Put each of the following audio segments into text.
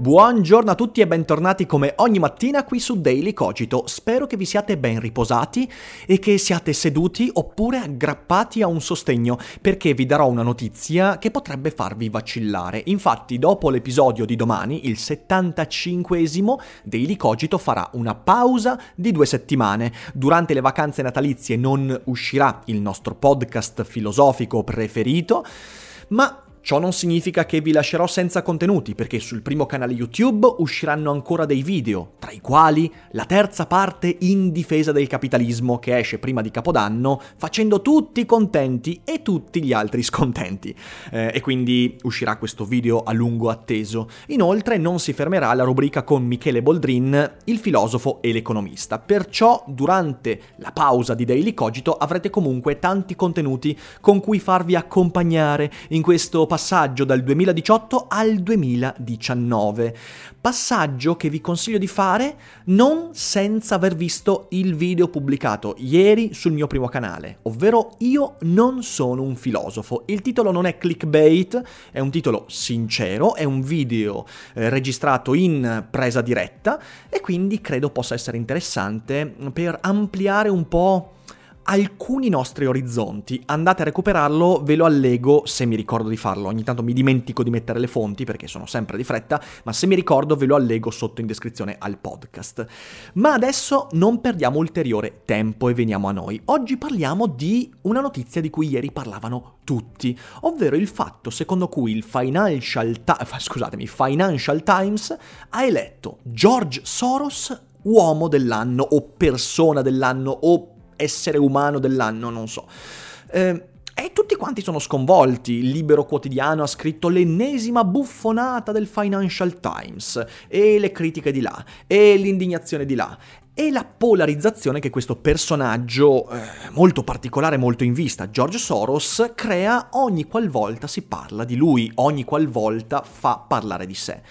Buongiorno a tutti e bentornati come ogni mattina qui su Daily Cogito. Spero che vi siate ben riposati e che siate seduti oppure aggrappati a un sostegno, perché vi darò una notizia che potrebbe farvi vacillare. Infatti, dopo l'episodio di domani, il 75esimo, Daily Cogito farà una pausa di due settimane. Durante le vacanze natalizie non uscirà il nostro podcast filosofico preferito, ma Ciò non significa che vi lascerò senza contenuti, perché sul primo canale YouTube usciranno ancora dei video, tra i quali la terza parte in difesa del capitalismo che esce prima di Capodanno, facendo tutti contenti e tutti gli altri scontenti. Eh, e quindi uscirà questo video a lungo atteso. Inoltre non si fermerà la rubrica con Michele Boldrin, il filosofo e l'economista. Perciò durante la pausa di Daily Cogito avrete comunque tanti contenuti con cui farvi accompagnare in questo passaggio dal 2018 al 2019. Passaggio che vi consiglio di fare non senza aver visto il video pubblicato ieri sul mio primo canale, ovvero Io non sono un filosofo. Il titolo non è clickbait, è un titolo sincero, è un video eh, registrato in presa diretta e quindi credo possa essere interessante per ampliare un po' alcuni nostri orizzonti. Andate a recuperarlo, ve lo allego se mi ricordo di farlo. Ogni tanto mi dimentico di mettere le fonti perché sono sempre di fretta, ma se mi ricordo ve lo allego sotto in descrizione al podcast. Ma adesso non perdiamo ulteriore tempo e veniamo a noi. Oggi parliamo di una notizia di cui ieri parlavano tutti, ovvero il fatto secondo cui il Financial, Ta- Financial Times ha eletto George Soros uomo dell'anno o persona dell'anno o essere umano dell'anno, non so. Eh, e tutti quanti sono sconvolti. Il Libero Quotidiano ha scritto l'ennesima buffonata del Financial Times, e le critiche di là, e l'indignazione di là, e la polarizzazione che questo personaggio eh, molto particolare, molto in vista, George Soros, crea ogni qualvolta si parla di lui, ogni qualvolta fa parlare di sé.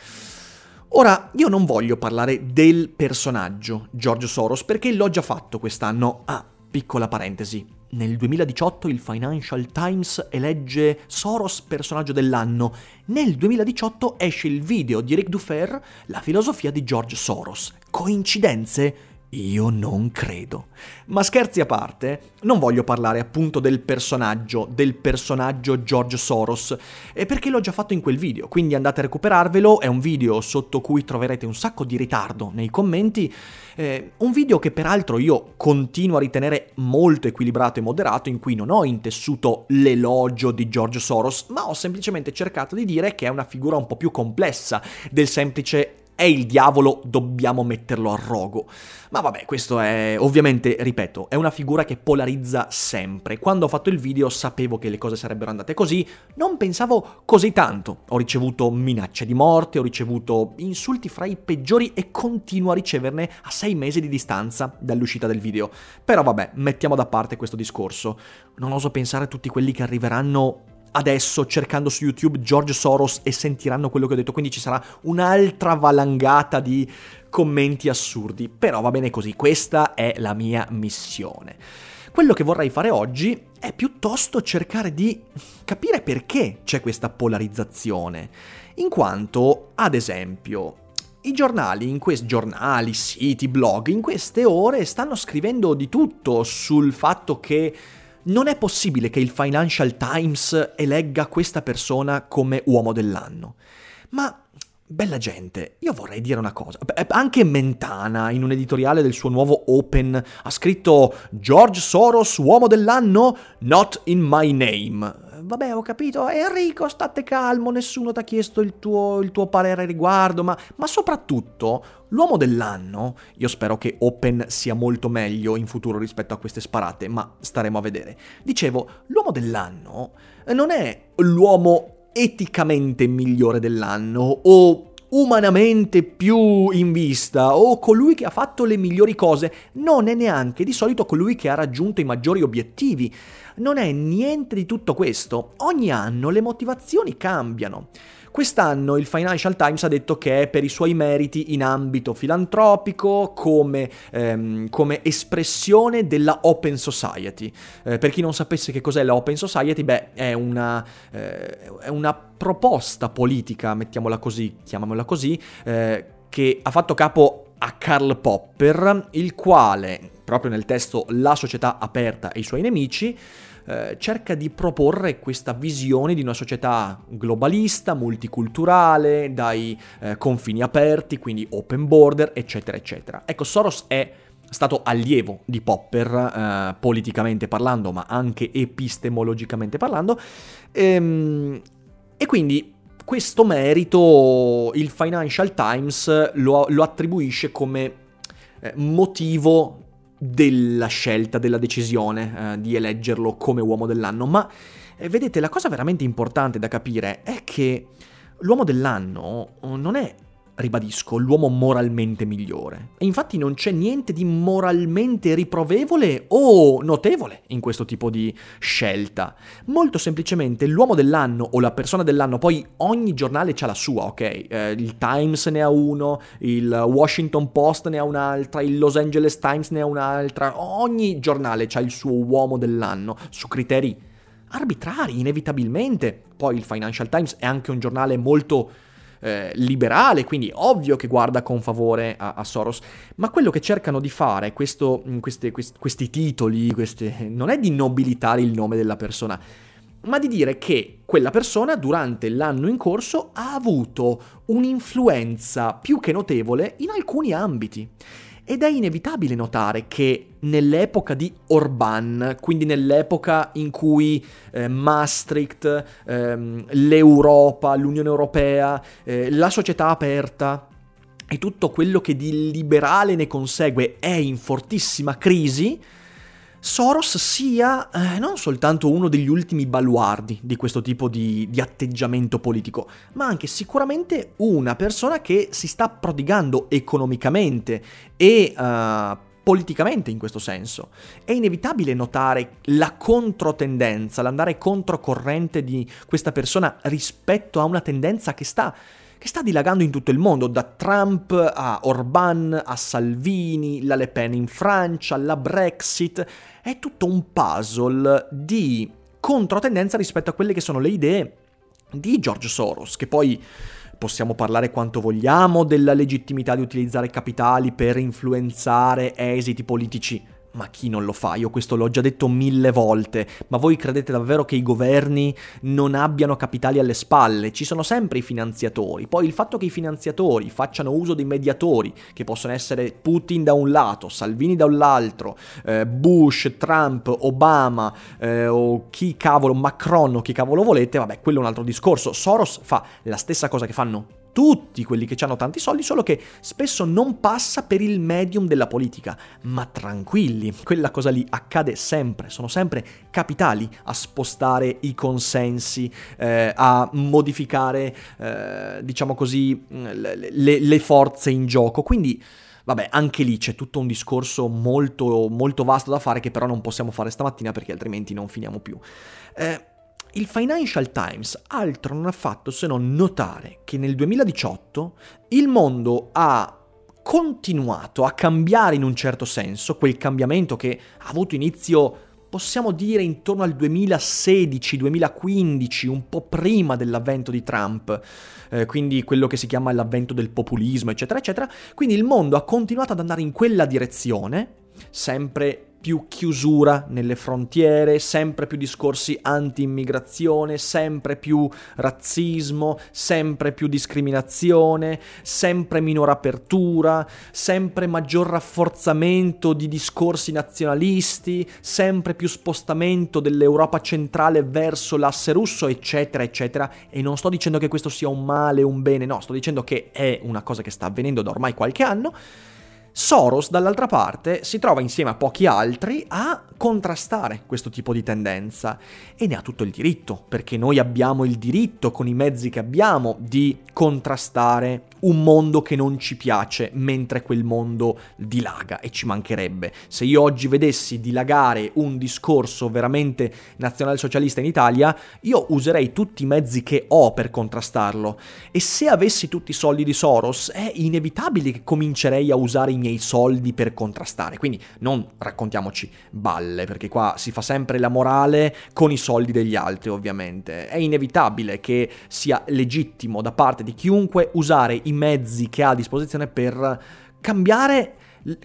Ora, io non voglio parlare del personaggio George Soros perché l'ho già fatto quest'anno. Ah, Piccola parentesi. Nel 2018 il Financial Times elegge Soros personaggio dell'anno. Nel 2018 esce il video di Rick Dufer, La filosofia di George Soros. Coincidenze? Io non credo. Ma scherzi a parte, non voglio parlare appunto del personaggio, del personaggio George Soros, perché l'ho già fatto in quel video, quindi andate a recuperarvelo, è un video sotto cui troverete un sacco di ritardo nei commenti, eh, un video che peraltro io continuo a ritenere molto equilibrato e moderato, in cui non ho intessuto l'elogio di George Soros, ma ho semplicemente cercato di dire che è una figura un po' più complessa del semplice è il diavolo, dobbiamo metterlo a rogo. Ma vabbè, questo è ovviamente, ripeto, è una figura che polarizza sempre. Quando ho fatto il video sapevo che le cose sarebbero andate così, non pensavo così tanto. Ho ricevuto minacce di morte, ho ricevuto insulti fra i peggiori e continuo a riceverne a sei mesi di distanza dall'uscita del video. Però vabbè, mettiamo da parte questo discorso. Non oso pensare a tutti quelli che arriveranno adesso cercando su YouTube George Soros e sentiranno quello che ho detto, quindi ci sarà un'altra valangata di commenti assurdi, però va bene così, questa è la mia missione. Quello che vorrei fare oggi è piuttosto cercare di capire perché c'è questa polarizzazione, in quanto, ad esempio, i giornali, questi giornali, siti, blog, in queste ore stanno scrivendo di tutto sul fatto che non è possibile che il Financial Times elegga questa persona come uomo dell'anno. Ma Bella gente, io vorrei dire una cosa. Anche Mentana, in un editoriale del suo nuovo Open, ha scritto George Soros, uomo dell'anno? Not in my name. Vabbè, ho capito, Enrico, state calmo, nessuno ti ha chiesto il tuo, il tuo parere a riguardo, ma, ma soprattutto l'uomo dell'anno, io spero che Open sia molto meglio in futuro rispetto a queste sparate, ma staremo a vedere. Dicevo, l'uomo dell'anno non è l'uomo eticamente migliore dell'anno o umanamente più in vista o colui che ha fatto le migliori cose, non è neanche di solito colui che ha raggiunto i maggiori obiettivi. Non è niente di tutto questo. Ogni anno le motivazioni cambiano. Quest'anno il Financial Times ha detto che è per i suoi meriti in ambito filantropico come, ehm, come espressione della Open Society. Eh, per chi non sapesse che cos'è la Open Society, beh, è una, eh, è una proposta politica, mettiamola così, chiamiamola così, eh, che ha fatto capo a Karl Popper, il quale, proprio nel testo La società aperta e i suoi nemici, eh, cerca di proporre questa visione di una società globalista, multiculturale, dai eh, confini aperti, quindi open border, eccetera, eccetera. Ecco, Soros è stato allievo di Popper, eh, politicamente parlando, ma anche epistemologicamente parlando, ehm, e quindi questo merito il Financial Times lo, lo attribuisce come eh, motivo della scelta, della decisione eh, di eleggerlo come uomo dell'anno, ma eh, vedete la cosa veramente importante da capire è che l'uomo dell'anno non è ribadisco, l'uomo moralmente migliore. E infatti non c'è niente di moralmente riprovevole o notevole in questo tipo di scelta. Molto semplicemente l'uomo dell'anno o la persona dell'anno, poi ogni giornale ha la sua, ok? Eh, il Times ne ha uno, il Washington Post ne ha un'altra, il Los Angeles Times ne ha un'altra, ogni giornale ha il suo uomo dell'anno su criteri arbitrari, inevitabilmente. Poi il Financial Times è anche un giornale molto eh, liberale, quindi ovvio che guarda con favore a, a Soros, ma quello che cercano di fare questo, queste, questi, questi titoli queste, non è di nobilitare il nome della persona, ma di dire che quella persona durante l'anno in corso ha avuto un'influenza più che notevole in alcuni ambiti. Ed è inevitabile notare che nell'epoca di Orban, quindi nell'epoca in cui eh, Maastricht, ehm, l'Europa, l'Unione Europea, eh, la società aperta e tutto quello che di liberale ne consegue è in fortissima crisi, Soros sia eh, non soltanto uno degli ultimi baluardi di questo tipo di, di, atteggiamento politico, ma anche sicuramente una persona che si sta prodigando economicamente e uh, politicamente in questo senso. È inevitabile notare la controtendenza, l'andare controcorrente di questa persona rispetto a una tendenza che sta che sta dilagando in tutto il mondo, da Trump a Orban a Salvini, la Le Pen in Francia, la Brexit. È tutto un puzzle di controtendenza rispetto a quelle che sono le idee di George Soros, che poi possiamo parlare quanto vogliamo della legittimità di utilizzare capitali per influenzare esiti politici ma chi non lo fa? Io questo l'ho già detto mille volte, ma voi credete davvero che i governi non abbiano capitali alle spalle? Ci sono sempre i finanziatori. Poi il fatto che i finanziatori facciano uso dei mediatori, che possono essere Putin da un lato, Salvini dall'altro, eh, Bush, Trump, Obama eh, o chi cavolo, Macron o chi cavolo volete, vabbè, quello è un altro discorso. Soros fa la stessa cosa che fanno tutti quelli che hanno tanti soldi, solo che spesso non passa per il medium della politica. Ma tranquilli, quella cosa lì accade sempre, sono sempre capitali a spostare i consensi, eh, a modificare, eh, diciamo così, le, le, le forze in gioco. Quindi... Vabbè, anche lì c'è tutto un discorso molto, molto vasto da fare che però non possiamo fare stamattina perché altrimenti non finiamo più. Eh, il Financial Times altro non ha fatto se non notare che nel 2018 il mondo ha continuato a cambiare in un certo senso, quel cambiamento che ha avuto inizio possiamo dire intorno al 2016-2015, un po' prima dell'avvento di Trump, eh, quindi quello che si chiama l'avvento del populismo, eccetera, eccetera. Quindi il mondo ha continuato ad andare in quella direzione, sempre più chiusura nelle frontiere, sempre più discorsi anti-immigrazione, sempre più razzismo, sempre più discriminazione, sempre minore apertura, sempre maggior rafforzamento di discorsi nazionalisti, sempre più spostamento dell'Europa centrale verso l'asse russo, eccetera, eccetera. E non sto dicendo che questo sia un male un bene, no, sto dicendo che è una cosa che sta avvenendo da ormai qualche anno Soros, dall'altra parte, si trova insieme a pochi altri a contrastare questo tipo di tendenza. E ne ha tutto il diritto, perché noi abbiamo il diritto, con i mezzi che abbiamo, di contrastare un mondo che non ci piace mentre quel mondo dilaga e ci mancherebbe. Se io oggi vedessi dilagare un discorso veramente nazionalsocialista in Italia, io userei tutti i mezzi che ho per contrastarlo e se avessi tutti i soldi di Soros è inevitabile che comincerei a usare i miei soldi per contrastare. Quindi non raccontiamoci balle, perché qua si fa sempre la morale con i soldi degli altri, ovviamente. È inevitabile che sia legittimo da parte di chiunque usare i mezzi che ha a disposizione per cambiare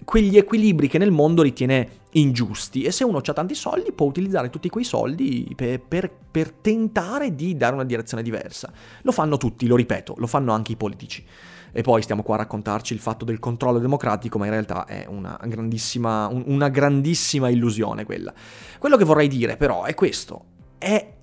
quegli equilibri che nel mondo ritiene ingiusti e se uno ha tanti soldi può utilizzare tutti quei soldi per, per, per, tentare di dare una direzione diversa. Lo fanno tutti, lo ripeto, lo fanno anche i politici. E poi stiamo qua a raccontarci il fatto del controllo democratico, ma in realtà è una grandissima, una grandissima illusione quella. Quello che vorrei dire però è questo, è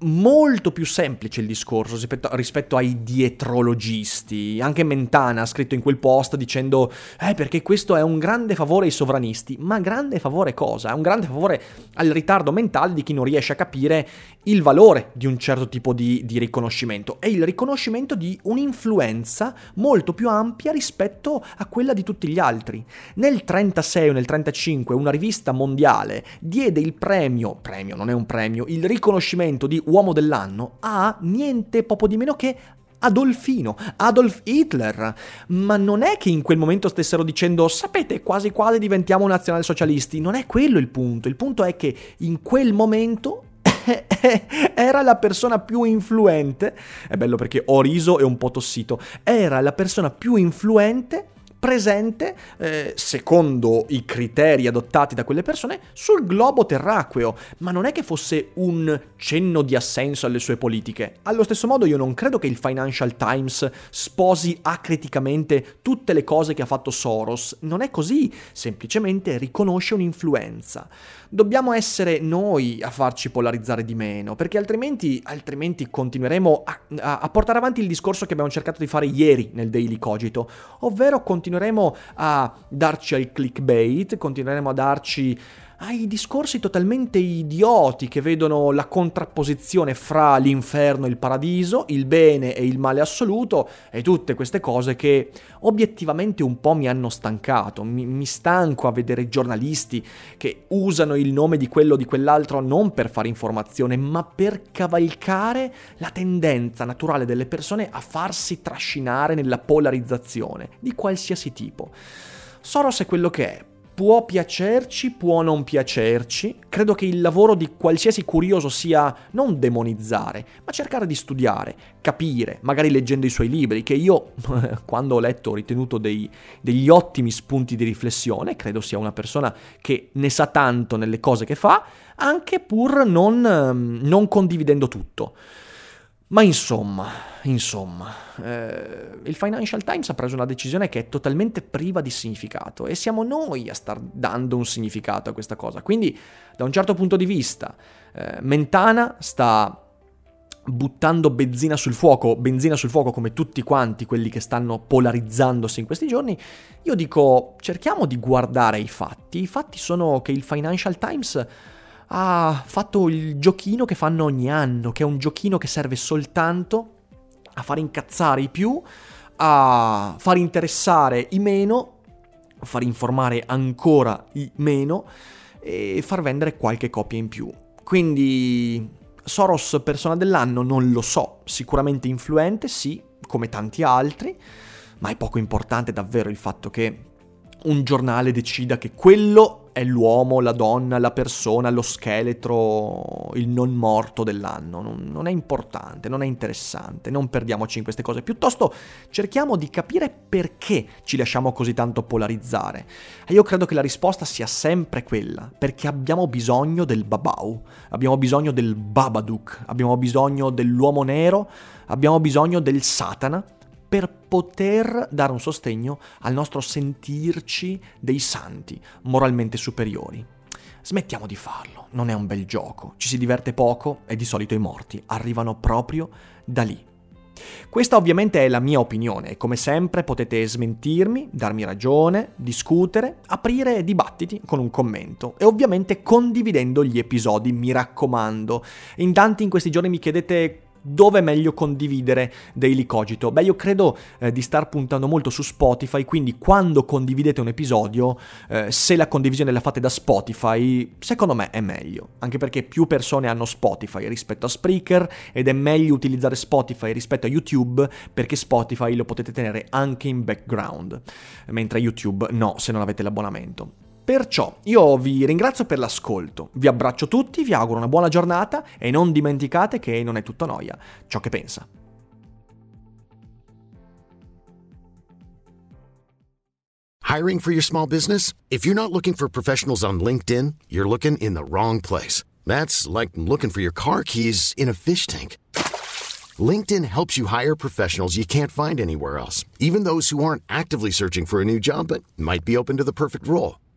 molto più semplice il discorso rispetto, rispetto, ai dietrologisti. Anche Mentana ha scritto in quel post dicendo eh perché questo è un grande favore ai sovranisti. Ma grande favore cosa? È un grande favore al ritardo mentale di chi non riesce a capire il valore di un certo tipo di, di riconoscimento. È il riconoscimento di un'influenza molto più ampia rispetto a quella di tutti gli altri. Nel 36 o nel 35 una rivista mondiale diede il premio, premio non è un premio, il riconoscimento di uomo dell'anno a niente poco di meno che Adolfino, Adolf Hitler. Ma non è che in quel momento stessero dicendo sapete quasi quasi diventiamo nazionalsocialisti, non è quello il punto, il punto è che in quel momento era la persona più influente, è bello perché ho riso e un po' tossito, era la persona più influente presente, eh, secondo i criteri adottati da quelle persone, sul globo terracqueo, ma non è che fosse un cenno di assenso alle sue politiche. Allo stesso modo io non credo che il Financial Times sposi acriticamente tutte le cose che ha fatto Soros, non è così, semplicemente riconosce un'influenza. Dobbiamo essere noi a farci polarizzare di meno, perché altrimenti, altrimenti continueremo a, a, a portare avanti il discorso che abbiamo cercato di fare ieri nel Daily Cogito, ovvero continuare continueremo a darci al clickbait, continueremo a darci ai discorsi totalmente idioti che vedono la contrapposizione fra l'inferno e il paradiso, il bene e il male assoluto e tutte queste cose che obiettivamente un po' mi hanno stancato. Mi, mi stanco a vedere giornalisti che usano il nome di quello o di quell'altro non per fare informazione, ma per cavalcare la tendenza naturale delle persone a farsi trascinare nella polarizzazione di qualsiasi tipo. Soros è quello che è, può piacerci, può non piacerci. Credo che il lavoro di qualsiasi curioso sia non demonizzare, ma cercare di studiare, capire, magari leggendo i suoi libri, che io quando ho letto ho ritenuto dei, degli ottimi spunti di riflessione, credo sia una persona che ne sa tanto nelle cose che fa, anche pur non, non condividendo tutto. Ma insomma, insomma, eh, il Financial Times ha preso una decisione che è totalmente priva di significato e siamo noi a star dando un significato a questa cosa. Quindi, da un certo punto di vista, eh, Mentana sta buttando benzina sul fuoco, benzina sul fuoco come tutti quanti quelli che stanno polarizzandosi in questi giorni, io dico cerchiamo di guardare i fatti. I fatti sono che il Financial Times ha fatto il giochino che fanno ogni anno, che è un giochino che serve soltanto a far incazzare i più, a far interessare i meno, a far informare ancora i meno e far vendere qualche copia in più. Quindi Soros persona dell'anno non lo so, sicuramente influente, sì, come tanti altri, ma è poco importante davvero il fatto che un giornale decida che quello è l'uomo, la donna, la persona, lo scheletro, il non morto dell'anno. Non, non, è importante, non è interessante, non perdiamoci in queste cose. Piuttosto cerchiamo di capire perché ci lasciamo così tanto polarizzare. E io credo che la risposta sia sempre quella, perché abbiamo bisogno del babau, abbiamo bisogno del babadook, abbiamo bisogno dell'uomo nero, abbiamo bisogno del satana per poter dare un sostegno al nostro sentirci dei santi, moralmente superiori. Smettiamo di farlo, non è un bel gioco, ci si diverte poco e di solito i morti arrivano proprio da lì. Questa ovviamente è la mia opinione e come sempre potete smentirmi, darmi ragione, discutere, aprire dibattiti con un commento e ovviamente condividendo gli episodi, mi raccomando. In tanti in questi giorni mi chiedete dove è meglio condividere Daily Cogito? Beh, io credo eh, di star puntando molto su Spotify, quindi quando condividete un episodio, eh, se la condivisione la fate da Spotify, secondo me è meglio, anche perché più persone hanno Spotify rispetto a Spreaker ed è meglio utilizzare Spotify rispetto a YouTube perché Spotify lo potete tenere anche in background, mentre YouTube no, se non avete l'abbonamento. Perciò io vi ringrazio per l'ascolto, vi abbraccio tutti, vi auguro una buona giornata e non dimenticate che non è tutto noia ciò che pensa. Hiring for your small business? If you're not looking for professionals on LinkedIn, you're looking in the wrong place. That's like looking for your car keys in a fish tank. LinkedIn helps you hire professionals you can't find anywhere else, even those who aren't actively searching for a new job but might be open to the perfect role.